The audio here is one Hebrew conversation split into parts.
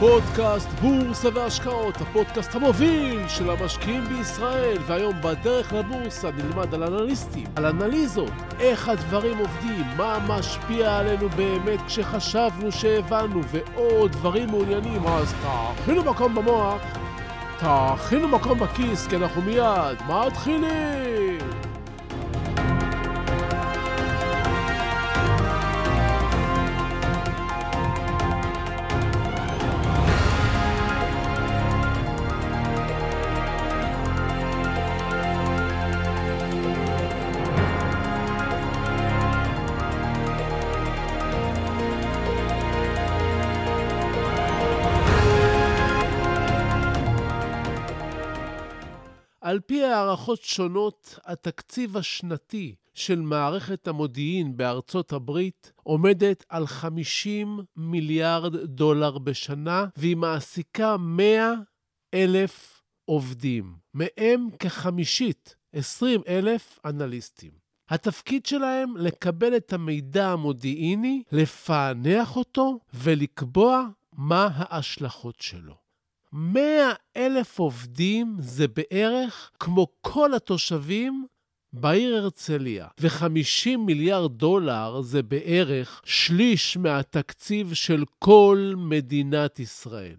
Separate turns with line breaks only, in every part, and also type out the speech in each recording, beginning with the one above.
פודקאסט בורסה והשקעות, הפודקאסט המוביל של המשקיעים בישראל, והיום בדרך לבורסה נלמד על אנליסטים, על אנליזות, איך הדברים עובדים, מה משפיע עלינו באמת כשחשבנו שהבנו, ועוד דברים מעוניינים, אז תאכינו מקום במוח, תאכינו מקום בכיס, כי אנחנו מיד מתחילים! על פי הערכות שונות, התקציב השנתי של מערכת המודיעין בארצות הברית עומדת על 50 מיליארד דולר בשנה, והיא מעסיקה 100 אלף עובדים, מהם כחמישית, 20 אלף אנליסטים. התפקיד שלהם לקבל את המידע המודיעיני, לפענח אותו ולקבוע מה ההשלכות שלו. 100 אלף עובדים זה בערך כמו כל התושבים בעיר הרצליה, ו-50 מיליארד דולר זה בערך שליש מהתקציב של כל מדינת ישראל.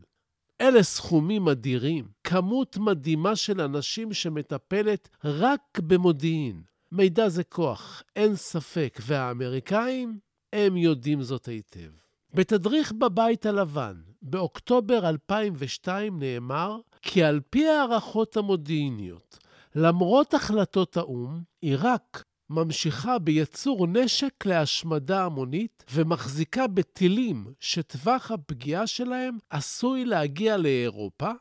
אלה סכומים אדירים, כמות מדהימה של אנשים שמטפלת רק במודיעין. מידע זה כוח, אין ספק, והאמריקאים, הם יודעים זאת היטב. בתדריך בבית הלבן, באוקטובר 2002 נאמר כי על פי הערכות המודיעיניות, למרות החלטות האו"ם, עיראק ממשיכה בייצור נשק להשמדה המונית ומחזיקה בטילים שטווח הפגיעה שלהם עשוי להגיע לאירופה,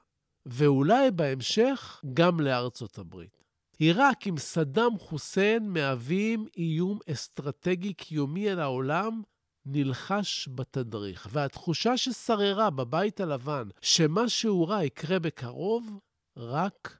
ואולי בהמשך גם לארצות הברית. עיראק עם סדאם חוסיין מהווים איום אסטרטגי קיומי על העולם נלחש בתדריך, והתחושה ששררה בבית הלבן שמשהו רע יקרה בקרוב, רק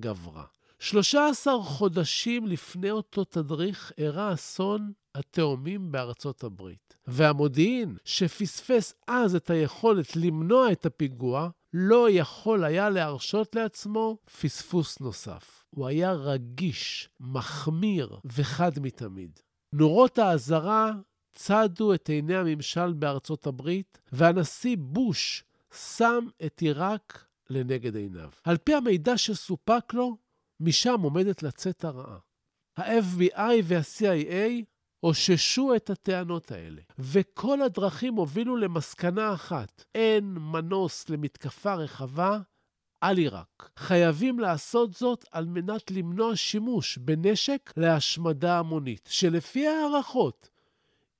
גברה. 13 חודשים לפני אותו תדריך אירע אסון התאומים בארצות הברית. והמודיעין, שפספס אז את היכולת למנוע את הפיגוע, לא יכול היה להרשות לעצמו פספוס נוסף. הוא היה רגיש, מחמיר וחד מתמיד. נורות האזהרה צדו את עיני הממשל בארצות הברית, והנשיא בוש שם את עיראק לנגד עיניו. על פי המידע שסופק לו, משם עומדת לצאת הרעה. ה-FBI וה-CIA אוששו את הטענות האלה, וכל הדרכים הובילו למסקנה אחת, אין מנוס למתקפה רחבה על עיראק. חייבים לעשות זאת על מנת למנוע שימוש בנשק להשמדה המונית, שלפי הערכות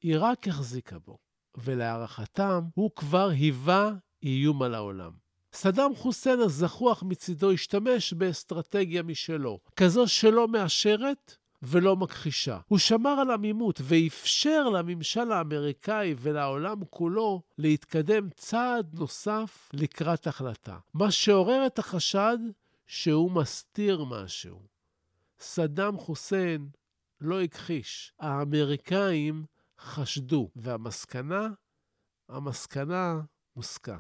עיראק החזיקה בו, ולהערכתם הוא כבר היווה איום על העולם. סדאם חוסיין הזחוח מצידו השתמש באסטרטגיה משלו, כזו שלא מאשרת ולא מכחישה. הוא שמר על עמימות ואפשר לממשל האמריקאי ולעולם כולו להתקדם צעד נוסף לקראת החלטה, מה שעורר את החשד שהוא מסתיר משהו. סדאם חוסיין לא הכחיש. האמריקאים חשדו, והמסקנה, המסקנה הוסקה.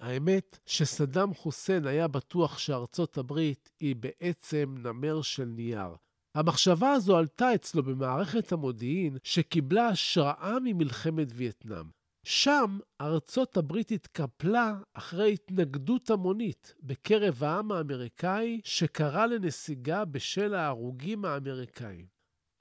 האמת שסדאם חוסיין היה בטוח שארצות הברית היא בעצם נמר של נייר. המחשבה הזו עלתה אצלו במערכת המודיעין שקיבלה השראה ממלחמת וייטנאם. שם ארצות הברית התקפלה אחרי התנגדות המונית בקרב העם האמריקאי שקרא לנסיגה בשל ההרוגים האמריקאים.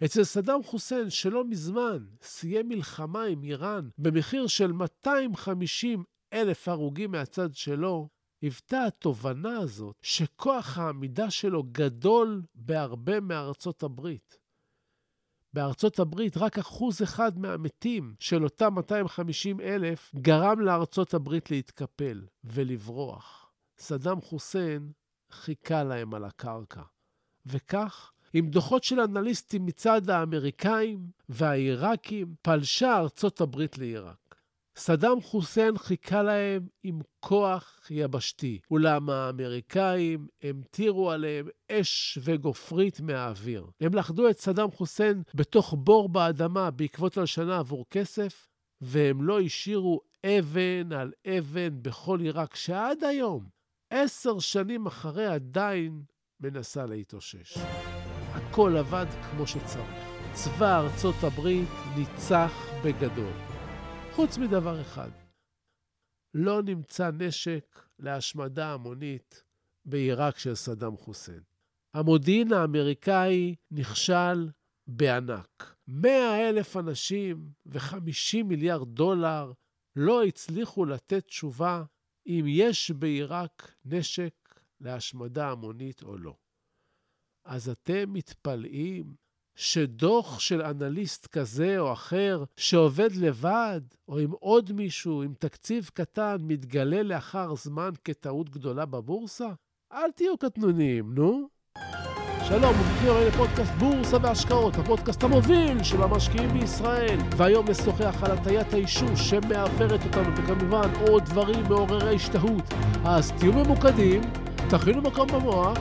אצל סדאם חוסיין, שלא מזמן סיים מלחמה עם איראן במחיר של 250 אלף הרוגים מהצד שלו, היוותה התובנה הזאת שכוח העמידה שלו גדול בהרבה מארצות הברית. בארצות הברית רק אחוז אחד מהמתים של אותם 250 אלף גרם לארצות הברית להתקפל ולברוח. סדאם חוסיין חיכה להם על הקרקע. וכך עם דוחות של אנליסטים מצד האמריקאים והעיראקים, פלשה ארצות הברית לעיראק. סדאם חוסיין חיכה להם עם כוח יבשתי, אולם האמריקאים המטירו עליהם אש וגופרית מהאוויר. הם לכדו את סדאם חוסיין בתוך בור באדמה בעקבות הלשנה עבור כסף, והם לא השאירו אבן על אבן בכל עיראק, שעד היום, עשר שנים אחרי, עדיין מנסה להתאושש. הכל עבד כמו שצריך. צבא ארצות הברית ניצח בגדול. חוץ מדבר אחד, לא נמצא נשק להשמדה המונית בעיראק של סדאם חוסיין. המודיעין האמריקאי נכשל בענק. 100 אלף אנשים ו-50 מיליארד דולר לא הצליחו לתת תשובה אם יש בעיראק נשק להשמדה המונית או לא. אז אתם מתפלאים שדוח של אנליסט כזה או אחר, שעובד לבד, או עם עוד מישהו, עם תקציב קטן, מתגלה לאחר זמן כטעות גדולה בבורסה? אל תהיו קטנוניים, נו. שלום, וברוכים הבאים לפודקאסט בורסה והשקעות, הפודקאסט המוביל של המשקיעים בישראל. והיום נשוחח על הטיית האישוש שמעוורת אותנו, וכמובן עוד דברים מעוררי השתהות. אז תהיו ממוקדים, תכינו מקום במוח,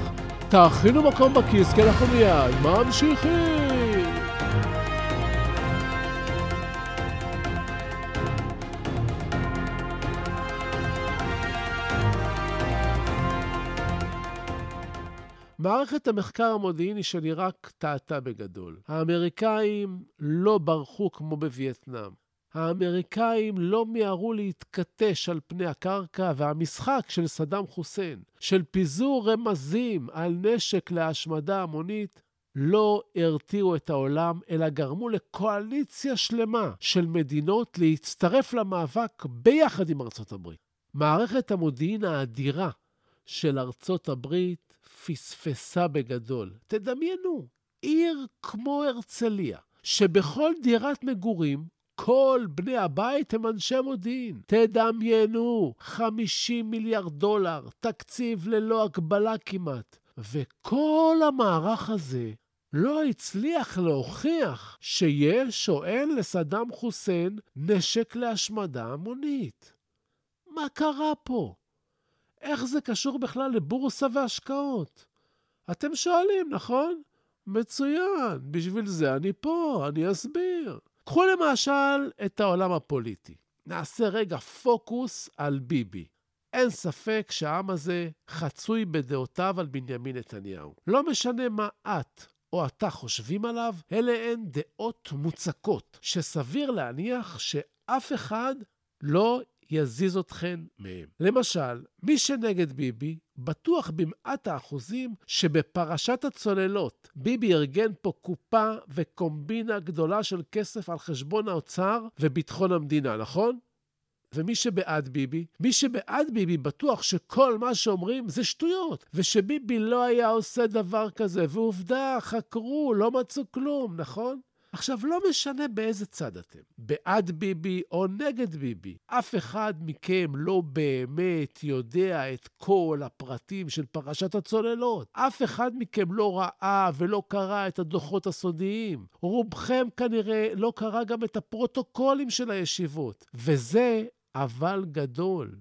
תכינו מקום בכיס, כי אנחנו מיד ממשיכים. מערכת המחקר המודיעיני של עיראק טעתה בגדול. האמריקאים לא ברחו כמו בווייטנאם. האמריקאים לא מיהרו להתכתש על פני הקרקע, והמשחק של סדאם חוסיין, של פיזור רמזים על נשק להשמדה המונית, לא הרתיעו את העולם, אלא גרמו לקואליציה שלמה של מדינות להצטרף למאבק ביחד עם ארצות הברית. מערכת המודיעין האדירה של ארצות הברית פספסה בגדול. תדמיינו, עיר כמו הרצליה, שבכל דירת מגורים כל בני הבית הם אנשי מודיעין. תדמיינו, 50 מיליארד דולר, תקציב ללא הגבלה כמעט. וכל המערך הזה לא הצליח להוכיח שיש או אין לסדאם חוסיין נשק להשמדה המונית. מה קרה פה? איך זה קשור בכלל לבורסה והשקעות? אתם שואלים, נכון? מצוין, בשביל זה אני פה, אני אסביר. קחו למשל את העולם הפוליטי. נעשה רגע פוקוס על ביבי. אין ספק שהעם הזה חצוי בדעותיו על בנימין נתניהו. לא משנה מה את או אתה חושבים עליו, אלה הן דעות מוצקות, שסביר להניח שאף אחד לא יזיז אתכן מהם. למשל, מי שנגד ביבי, בטוח במעט האחוזים שבפרשת הצוללות ביבי ארגן פה קופה וקומבינה גדולה של כסף על חשבון האוצר וביטחון המדינה, נכון? ומי שבעד ביבי, מי שבעד ביבי בטוח שכל מה שאומרים זה שטויות, ושביבי לא היה עושה דבר כזה, ועובדה, חקרו, לא מצאו כלום, נכון? עכשיו, לא משנה באיזה צד אתם, בעד ביבי או נגד ביבי, אף אחד מכם לא באמת יודע את כל הפרטים של פרשת הצוללות. אף אחד מכם לא ראה ולא קרא את הדוחות הסודיים. רובכם כנראה לא קרא גם את הפרוטוקולים של הישיבות. וזה אבל גדול.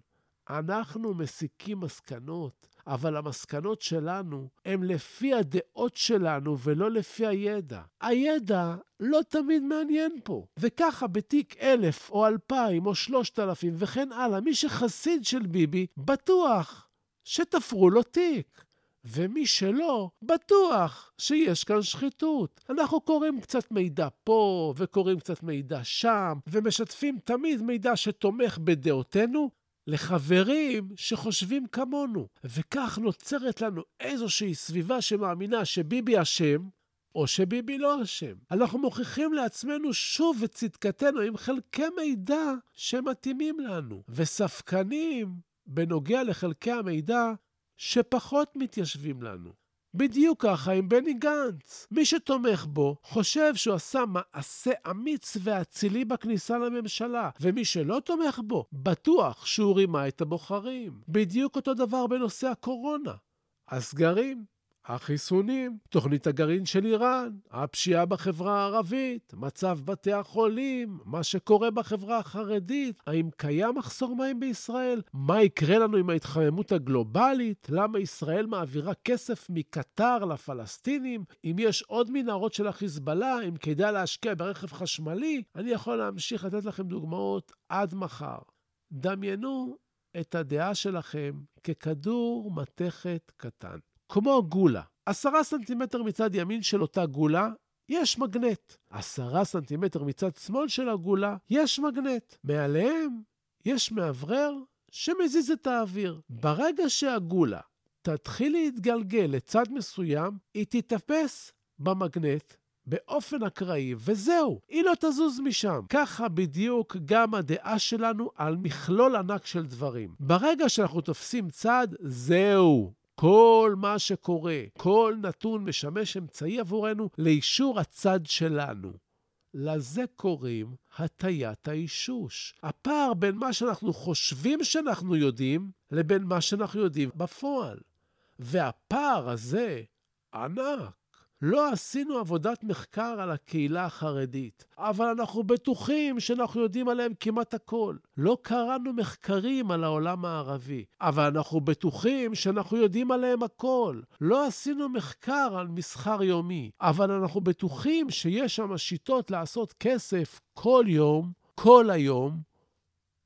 אנחנו מסיקים מסקנות אבל המסקנות שלנו הן לפי הדעות שלנו ולא לפי הידע. הידע לא תמיד מעניין פה. וככה בתיק אלף או אלפיים או שלושת אלפים וכן הלאה, מי שחסיד של ביבי, בטוח שתפרו לו תיק. ומי שלא, בטוח שיש כאן שחיתות. אנחנו קוראים קצת מידע פה, וקוראים קצת מידע שם, ומשתפים תמיד מידע שתומך בדעותינו, לחברים שחושבים כמונו. וכך נוצרת לנו איזושהי סביבה שמאמינה שביבי אשם, או שביבי לא אשם. אנחנו מוכיחים לעצמנו שוב את צדקתנו עם חלקי מידע שמתאימים לנו, וספקנים בנוגע לחלקי המידע שפחות מתיישבים לנו. בדיוק ככה עם בני גנץ. מי שתומך בו חושב שהוא עשה מעשה אמיץ ואצילי בכניסה לממשלה, ומי שלא תומך בו בטוח שהוא רימה את הבוחרים. בדיוק אותו דבר בנושא הקורונה. הסגרים, החיסונים, תוכנית הגרעין של איראן, הפשיעה בחברה הערבית, מצב בתי החולים, מה שקורה בחברה החרדית, האם קיים מחסור מים בישראל? מה יקרה לנו עם ההתחממות הגלובלית? למה ישראל מעבירה כסף מקטר לפלסטינים? אם יש עוד מנהרות של החיזבאללה, אם כדאי להשקיע ברכב חשמלי? אני יכול להמשיך לתת לכם דוגמאות עד מחר. דמיינו את הדעה שלכם ככדור מתכת קטן, כמו גולה. עשרה סנטימטר מצד ימין של אותה גולה יש מגנט. עשרה סנטימטר מצד שמאל של הגולה יש מגנט. מעליהם יש מאוורר שמזיז את האוויר. ברגע שהגולה תתחיל להתגלגל לצד מסוים, היא תיתפס במגנט באופן אקראי, וזהו, היא לא תזוז משם. ככה בדיוק גם הדעה שלנו על מכלול ענק של דברים. ברגע שאנחנו תופסים צד, זהו. כל מה שקורה, כל נתון משמש אמצעי עבורנו לאישור הצד שלנו. לזה קוראים הטיית האישוש. הפער בין מה שאנחנו חושבים שאנחנו יודעים לבין מה שאנחנו יודעים בפועל. והפער הזה ענק. לא עשינו עבודת מחקר על הקהילה החרדית, אבל אנחנו בטוחים שאנחנו יודעים עליהם כמעט הכל. לא קראנו מחקרים על העולם הערבי, אבל אנחנו בטוחים שאנחנו יודעים עליהם הכל. לא עשינו מחקר על מסחר יומי, אבל אנחנו בטוחים שיש שם שיטות לעשות כסף כל יום, כל היום,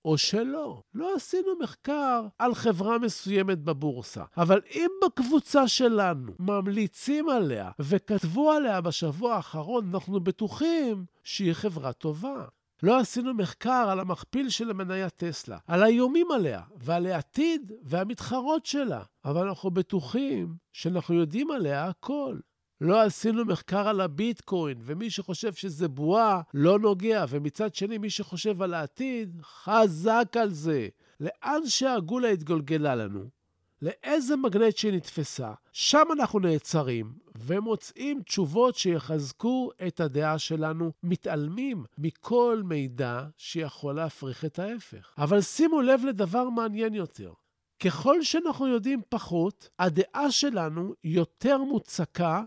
או שלא. לא עשינו מחקר על חברה מסוימת בבורסה, אבל אם בקבוצה שלנו ממליצים עליה וכתבו עליה בשבוע האחרון, אנחנו בטוחים שהיא חברה טובה. לא עשינו מחקר על המכפיל של המניה טסלה, על האיומים עליה ועל העתיד והמתחרות שלה, אבל אנחנו בטוחים שאנחנו יודעים עליה הכל. לא עשינו מחקר על הביטקוין, ומי שחושב שזה בועה, לא נוגע, ומצד שני, מי שחושב על העתיד, חזק על זה. לאן שהגולה התגולגלה לנו, לאיזה מגנט שהיא נתפסה, שם אנחנו נעצרים ומוצאים תשובות שיחזקו את הדעה שלנו, מתעלמים מכל מידע שיכול להפריך את ההפך. אבל שימו לב לדבר מעניין יותר. ככל שאנחנו יודעים פחות, הדעה שלנו יותר מוצקה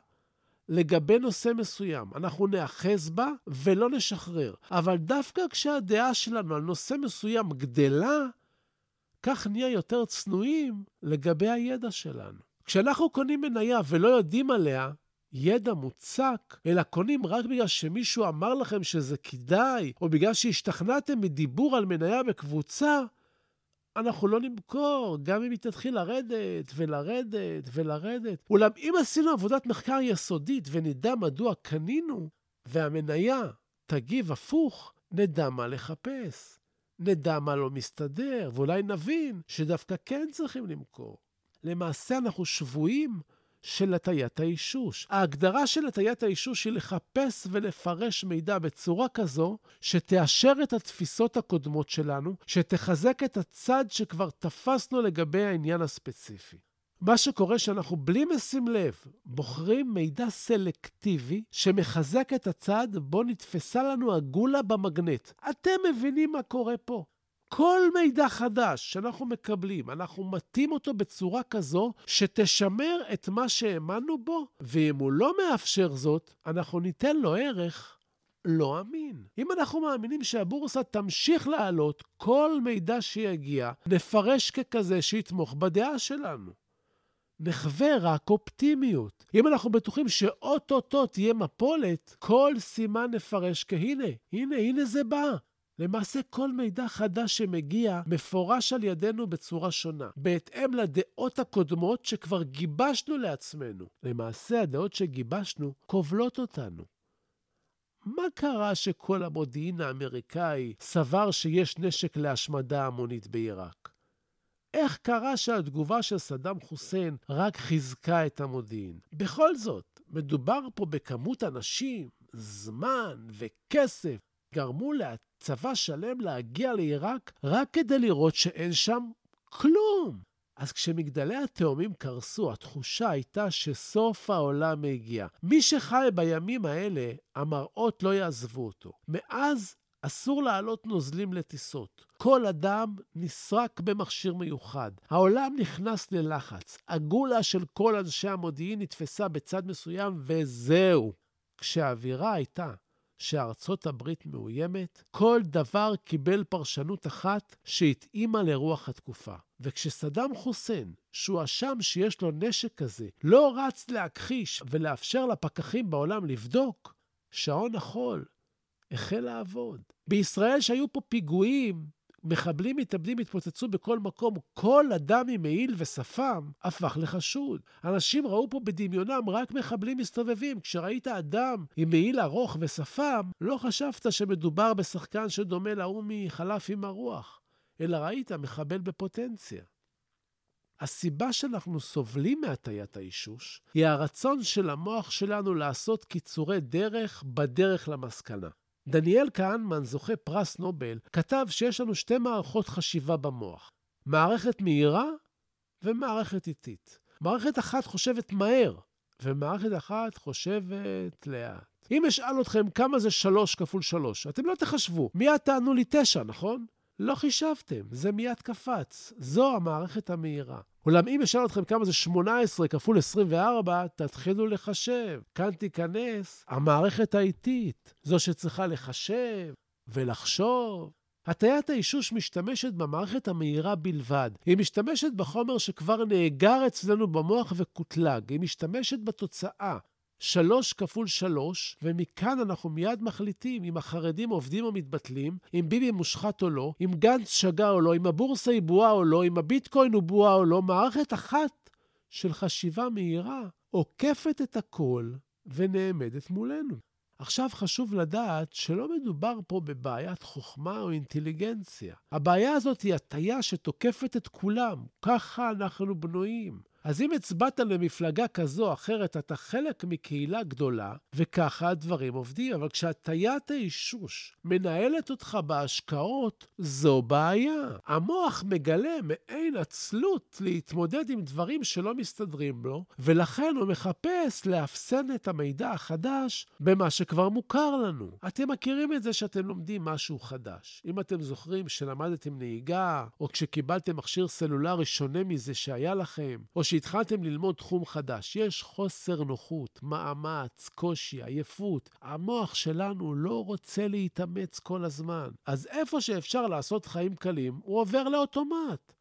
לגבי נושא מסוים. אנחנו נאחז בה ולא נשחרר. אבל דווקא כשהדעה שלנו על נושא מסוים גדלה, כך נהיה יותר צנועים לגבי הידע שלנו. כשאנחנו קונים מניה ולא יודעים עליה, ידע מוצק, אלא קונים רק בגלל שמישהו אמר לכם שזה כדאי, או בגלל שהשתכנעתם מדיבור על מניה בקבוצה, אנחנו לא נמכור, גם אם היא תתחיל לרדת ולרדת ולרדת. אולם אם עשינו עבודת מחקר יסודית ונדע מדוע קנינו, והמניה תגיב הפוך, נדע מה לחפש. נדע מה לא מסתדר, ואולי נבין שדווקא כן צריכים למכור. למעשה אנחנו שבויים של הטיית האישוש. ההגדרה של הטיית האישוש היא לחפש ולפרש מידע בצורה כזו שתאשר את התפיסות הקודמות שלנו, שתחזק את הצד שכבר תפסנו לגבי העניין הספציפי. מה שקורה שאנחנו בלי משים לב בוחרים מידע סלקטיבי שמחזק את הצד בו נתפסה לנו הגולה במגנט. אתם מבינים מה קורה פה? כל מידע חדש שאנחנו מקבלים, אנחנו מטים אותו בצורה כזו שתשמר את מה שהאמנו בו, ואם הוא לא מאפשר זאת, אנחנו ניתן לו ערך לא אמין. אם אנחנו מאמינים שהבורסה תמשיך לעלות, כל מידע שיגיע, נפרש ככזה שיתמוך בדעה שלנו. נחווה רק אופטימיות. אם אנחנו בטוחים שאו-טו-טו תהיה מפולת, כל סימן נפרש כהנה, הנה, הנה זה בא. למעשה כל מידע חדש שמגיע מפורש על ידינו בצורה שונה, בהתאם לדעות הקודמות שכבר גיבשנו לעצמנו. למעשה הדעות שגיבשנו כובלות אותנו. מה קרה שכל המודיעין האמריקאי סבר שיש נשק להשמדה המונית בעיראק? איך קרה שהתגובה של סדאם חוסיין רק חיזקה את המודיעין? בכל זאת, מדובר פה בכמות אנשים, זמן וכסף גרמו צבא שלם להגיע לעיראק רק כדי לראות שאין שם כלום. אז כשמגדלי התאומים קרסו, התחושה הייתה שסוף העולם הגיע. מי שחי בימים האלה, המראות לא יעזבו אותו. מאז אסור להעלות נוזלים לטיסות. כל אדם נסרק במכשיר מיוחד. העולם נכנס ללחץ. הגולה של כל אנשי המודיעין נתפסה בצד מסוים, וזהו. כשהאווירה הייתה שארצות הברית מאוימת, כל דבר קיבל פרשנות אחת שהתאימה לרוח התקופה. וכשסדאם חוסיין, שהואשם שיש לו נשק כזה, לא רץ להכחיש ולאפשר לפקחים בעולם לבדוק, שעון החול החל לעבוד. בישראל שהיו פה פיגועים מחבלים מתאבדים התפוצצו בכל מקום, כל אדם עם מעיל ושפם הפך לחשוד. אנשים ראו פה בדמיונם רק מחבלים מסתובבים. כשראית אדם עם מעיל ארוך ושפם, לא חשבת שמדובר בשחקן שדומה להוא מחלף עם הרוח, אלא ראית מחבל בפוטנציה. הסיבה שאנחנו סובלים מהטיית האישוש היא הרצון של המוח שלנו לעשות קיצורי דרך בדרך למסקנה. דניאל כהנמן, זוכה פרס נובל, כתב שיש לנו שתי מערכות חשיבה במוח, מערכת מהירה ומערכת איטית. מערכת אחת חושבת מהר, ומערכת אחת חושבת לאט. אם אשאל אתכם כמה זה שלוש כפול שלוש, אתם לא תחשבו. מיד תענו לי תשע, נכון? לא חישבתם, זה מיד קפץ. זו המערכת המהירה. אולם אם אשאל אתכם כמה זה 18 כפול 24, תתחילו לחשב. כאן תיכנס המערכת האיטית, זו שצריכה לחשב ולחשוב. הטיית האישוש משתמשת במערכת המהירה בלבד. היא משתמשת בחומר שכבר נאגר אצלנו במוח וקוטלג. היא משתמשת בתוצאה. שלוש כפול שלוש, ומכאן אנחנו מיד מחליטים אם החרדים עובדים או מתבטלים, אם ביבי מושחת או לא, אם גנץ שגה או לא, אם הבורסה היא בועה או לא, אם הביטקוין הוא בועה או לא, מערכת אחת של חשיבה מהירה עוקפת את הכל ונעמדת מולנו. עכשיו חשוב לדעת שלא מדובר פה בבעיית חוכמה או אינטליגנציה. הבעיה הזאת היא הטיה שתוקפת את כולם. ככה אנחנו בנויים. אז אם הצבעת למפלגה כזו או אחרת, אתה חלק מקהילה גדולה, וככה הדברים עובדים. אבל כשהטיית האישוש מנהלת אותך בהשקעות, זו בעיה. המוח מגלה מעין עצלות להתמודד עם דברים שלא מסתדרים לו, ולכן הוא מחפש לאפסן את המידע החדש במה שכבר מוכר לנו. אתם מכירים את זה שאתם לומדים משהו חדש. אם אתם זוכרים שלמדתם נהיגה, או כשקיבלתם מכשיר סלולרי שונה מזה שהיה לכם, או ש... כשהתחלתם ללמוד תחום חדש, יש חוסר נוחות, מאמץ, קושי, עייפות. המוח שלנו לא רוצה להתאמץ כל הזמן. אז איפה שאפשר לעשות חיים קלים, הוא עובר לאוטומט.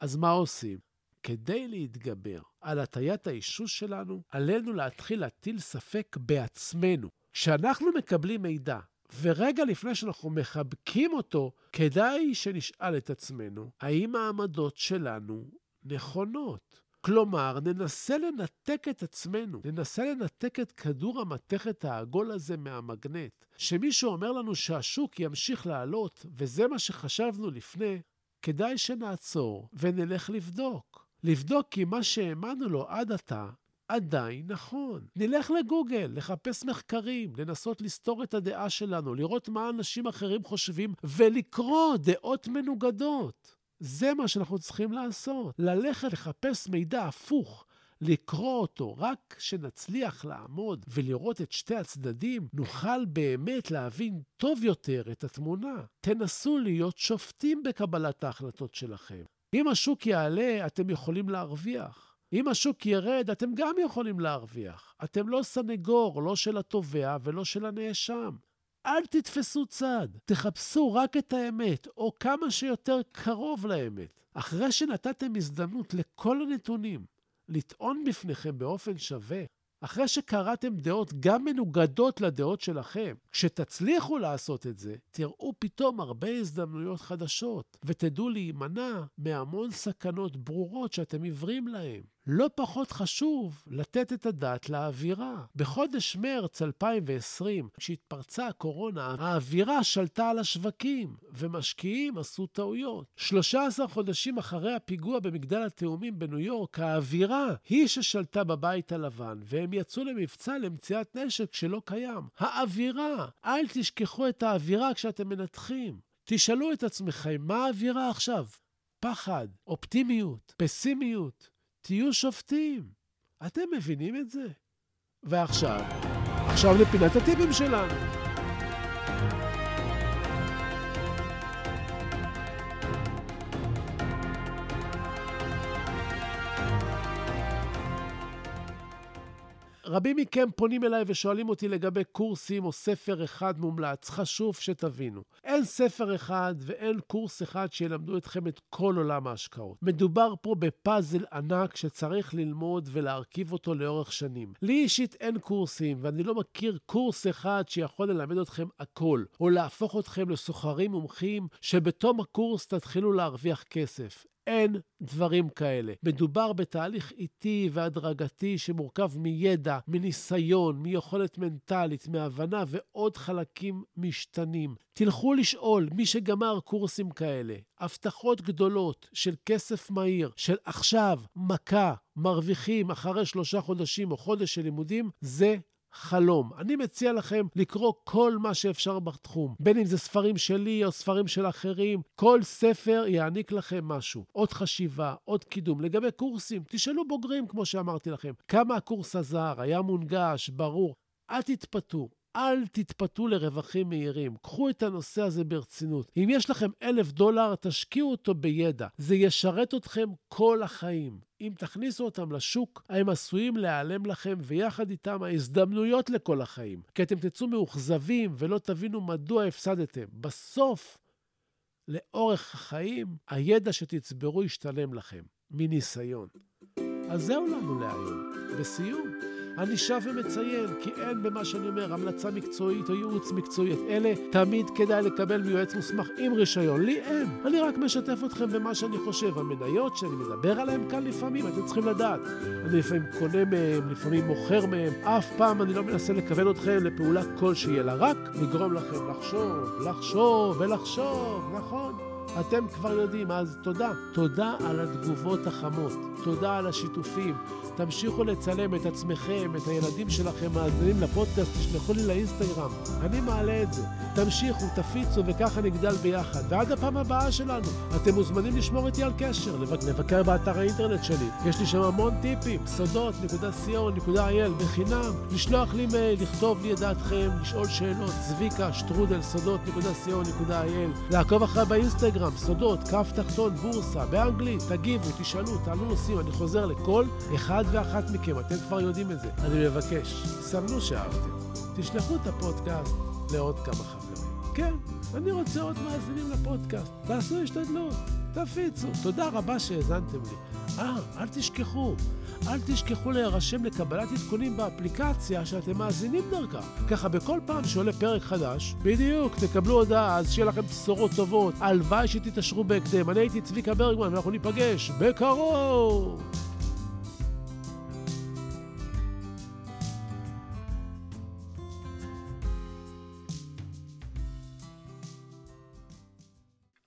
אז מה עושים? כדי להתגבר על הטיית האישוש שלנו, עלינו להתחיל להטיל ספק בעצמנו. כשאנחנו מקבלים מידע, ורגע לפני שאנחנו מחבקים אותו, כדאי שנשאל את עצמנו, האם העמדות שלנו נכונות? כלומר, ננסה לנתק את עצמנו, ננסה לנתק את כדור המתכת העגול הזה מהמגנט. שמישהו אומר לנו שהשוק ימשיך לעלות, וזה מה שחשבנו לפני, כדאי שנעצור ונלך לבדוק. לבדוק כי מה שהאמנו לו עד עתה עדיין נכון. נלך לגוגל, לחפש מחקרים, לנסות לסתור את הדעה שלנו, לראות מה אנשים אחרים חושבים ולקרוא דעות מנוגדות. זה מה שאנחנו צריכים לעשות, ללכת לחפש מידע הפוך. לקרוא אותו, רק כשנצליח לעמוד ולראות את שתי הצדדים, נוכל באמת להבין טוב יותר את התמונה. תנסו להיות שופטים בקבלת ההחלטות שלכם. אם השוק יעלה, אתם יכולים להרוויח. אם השוק ירד, אתם גם יכולים להרוויח. אתם לא סנגור, לא של התובע ולא של הנאשם. אל תתפסו צד, תחפשו רק את האמת, או כמה שיותר קרוב לאמת. אחרי שנתתם הזדמנות לכל הנתונים לטעון בפניכם באופן שווה, אחרי שקראתם דעות גם מנוגדות לדעות שלכם, כשתצליחו לעשות את זה, תראו פתאום הרבה הזדמנויות חדשות, ותדעו להימנע מהמון סכנות ברורות שאתם עיוורים להן. לא פחות חשוב לתת את הדעת לאווירה. בחודש מרץ 2020, כשהתפרצה הקורונה, האווירה שלטה על השווקים, ומשקיעים עשו טעויות. 13 חודשים אחרי הפיגוע במגדל התאומים בניו יורק, האווירה היא ששלטה בבית הלבן, והם יצאו למבצע למציאת נשק שלא קיים. האווירה, אל תשכחו את האווירה כשאתם מנתחים. תשאלו את עצמכם, מה האווירה עכשיו? פחד, אופטימיות, פסימיות. תהיו שופטים. אתם מבינים את זה? ועכשיו, עכשיו לפינת הטיפים שלנו. רבים מכם פונים אליי ושואלים אותי לגבי קורסים או ספר אחד מומלץ. חשוב שתבינו, אין ספר אחד ואין קורס אחד שילמדו אתכם את כל עולם ההשקעות. מדובר פה בפאזל ענק שצריך ללמוד ולהרכיב אותו לאורך שנים. לי אישית אין קורסים, ואני לא מכיר קורס אחד שיכול ללמד אתכם הכל, או להפוך אתכם לסוחרים מומחים שבתום הקורס תתחילו להרוויח כסף. אין דברים כאלה. מדובר בתהליך איטי והדרגתי שמורכב מידע, מניסיון, מיכולת מנטלית, מהבנה ועוד חלקים משתנים. תלכו לשאול מי שגמר קורסים כאלה, הבטחות גדולות של כסף מהיר, של עכשיו, מכה, מרוויחים אחרי שלושה חודשים או חודש של לימודים, זה חלום. אני מציע לכם לקרוא כל מה שאפשר בתחום, בין אם זה ספרים שלי או ספרים של אחרים. כל ספר יעניק לכם משהו. עוד חשיבה, עוד קידום. לגבי קורסים, תשאלו בוגרים, כמו שאמרתי לכם, כמה הקורס עזר, היה מונגש, ברור. אל תתפתו. אל תתפתו לרווחים מהירים. קחו את הנושא הזה ברצינות. אם יש לכם אלף דולר, תשקיעו אותו בידע. זה ישרת אתכם כל החיים. אם תכניסו אותם לשוק, הם עשויים להיעלם לכם, ויחד איתם ההזדמנויות לכל החיים. כי אתם תצאו מאוכזבים ולא תבינו מדוע הפסדתם. בסוף, לאורך החיים, הידע שתצברו ישתלם לכם, מניסיון. אז זהו לנו להיום. בסיום, אני שב ומציין, כי אין במה שאני אומר המלצה מקצועית או ייעוץ מקצועי. את אלה תמיד כדאי לקבל מיועץ מוסמך עם רישיון. לי אין. אני רק משתף אתכם במה שאני חושב. המניות שאני מדבר עליהן כאן לפעמים, אתם צריכים לדעת. אני לפעמים קונה מהם, לפעמים מוכר מהם. אף פעם אני לא מנסה לכוון אתכם לפעולה כלשהי, אלא רק לגרום לכם לחשוב, לחשוב ולחשוב, נכון? אתם כבר יודעים, אז תודה. תודה על התגובות החמות, תודה על השיתופים. תמשיכו לצלם את עצמכם, את הילדים שלכם, מאזינים לפודקאסט, תשלחו לי לאינסטגרם. אני מעלה את זה. תמשיכו, תפיצו, וככה נגדל ביחד. ועד הפעם הבאה שלנו, אתם מוזמנים לשמור איתי על קשר, לבקר באתר האינטרנט שלי. יש לי שם המון טיפים, סודות.co.il, בחינם. לשלוח לי מייל, לכתוב לי את דעתכם, לשאול שאלות, צביקה, שטרודל, סודות.co.il, לעקוב אחריי באינסטגרם, סודות, כף תחתון, בורסה, באנגלית, תגיבו, תשאלו, תעלו נושאים, אני חוזר לכל אחד ואחת מכם, אתם כבר יודעים את זה. אני מבקש, סמנו שאהבתם. תשלחו את הפודקאסט לעוד כמה חברים. כן, אני רוצה עוד מאזינים לפודקאסט. תעשו השתדלות, תפיצו. תודה רבה שהאזנתם לי. אה, אל תשכחו, אל תשכחו להירשם לקבלת עדכונים באפליקציה שאתם מאזינים דרכה. ככה בכל פעם שעולה פרק חדש, בדיוק, תקבלו הודעה, אז שיהיה לכם בשורות טובות. הלוואי שתתעשרו בהקדם. אני הייתי צביקה ברגמן, ואנחנו ניפגש בקרוב!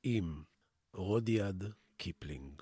אם רודיארד קיפלינג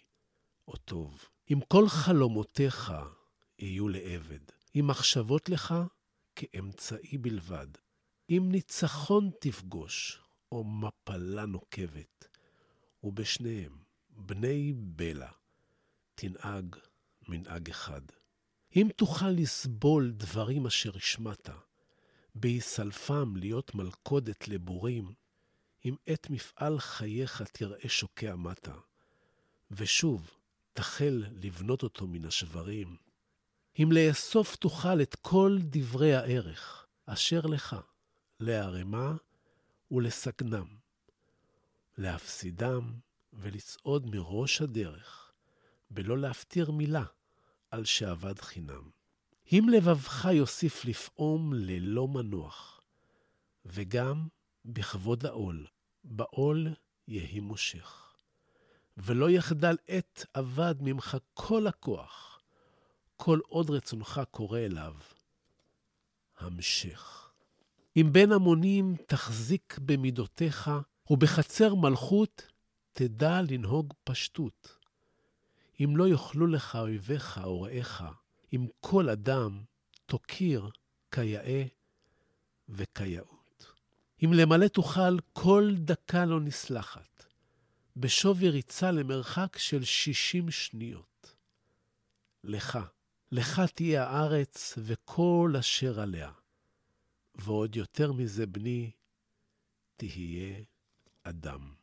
או טוב. אם כל חלומותיך יהיו לעבד, אם מחשבות לך כאמצעי בלבד, אם ניצחון תפגוש, או מפלה נוקבת, ובשניהם, בני בלע, תנהג מנהג אחד. אם תוכל לסבול דברים אשר השמעת, בהיסלפם להיות מלכודת לבורים, אם את מפעל חייך תראה שוקע מטה, ושוב תחל לבנות אותו מן השברים, אם לאסוף תוכל את כל דברי הערך אשר לך, להרמה ולסכנם, להפסידם ולצעוד מראש הדרך, בלא להפטיר מילה על שאבד חינם. אם לבבך יוסיף לפעום ללא מנוח, וגם בכבוד העול, בעול יהי מושך. ולא יחדל עת אבד ממך כל הכוח, כל עוד רצונך קורא אליו. המשך. אם בין המונים תחזיק במידותיך, ובחצר מלכות תדע לנהוג פשטות. אם לא יאכלו לך אויביך או רעיך, אם כל אדם תוקיר כיאה וכיאות. אם למלא תוכל כל דקה לא נסלחת, בשווי ריצה למרחק של 60 שניות. לך, לך תהיה הארץ וכל אשר עליה. ועוד יותר מזה, בני, תהיה אדם.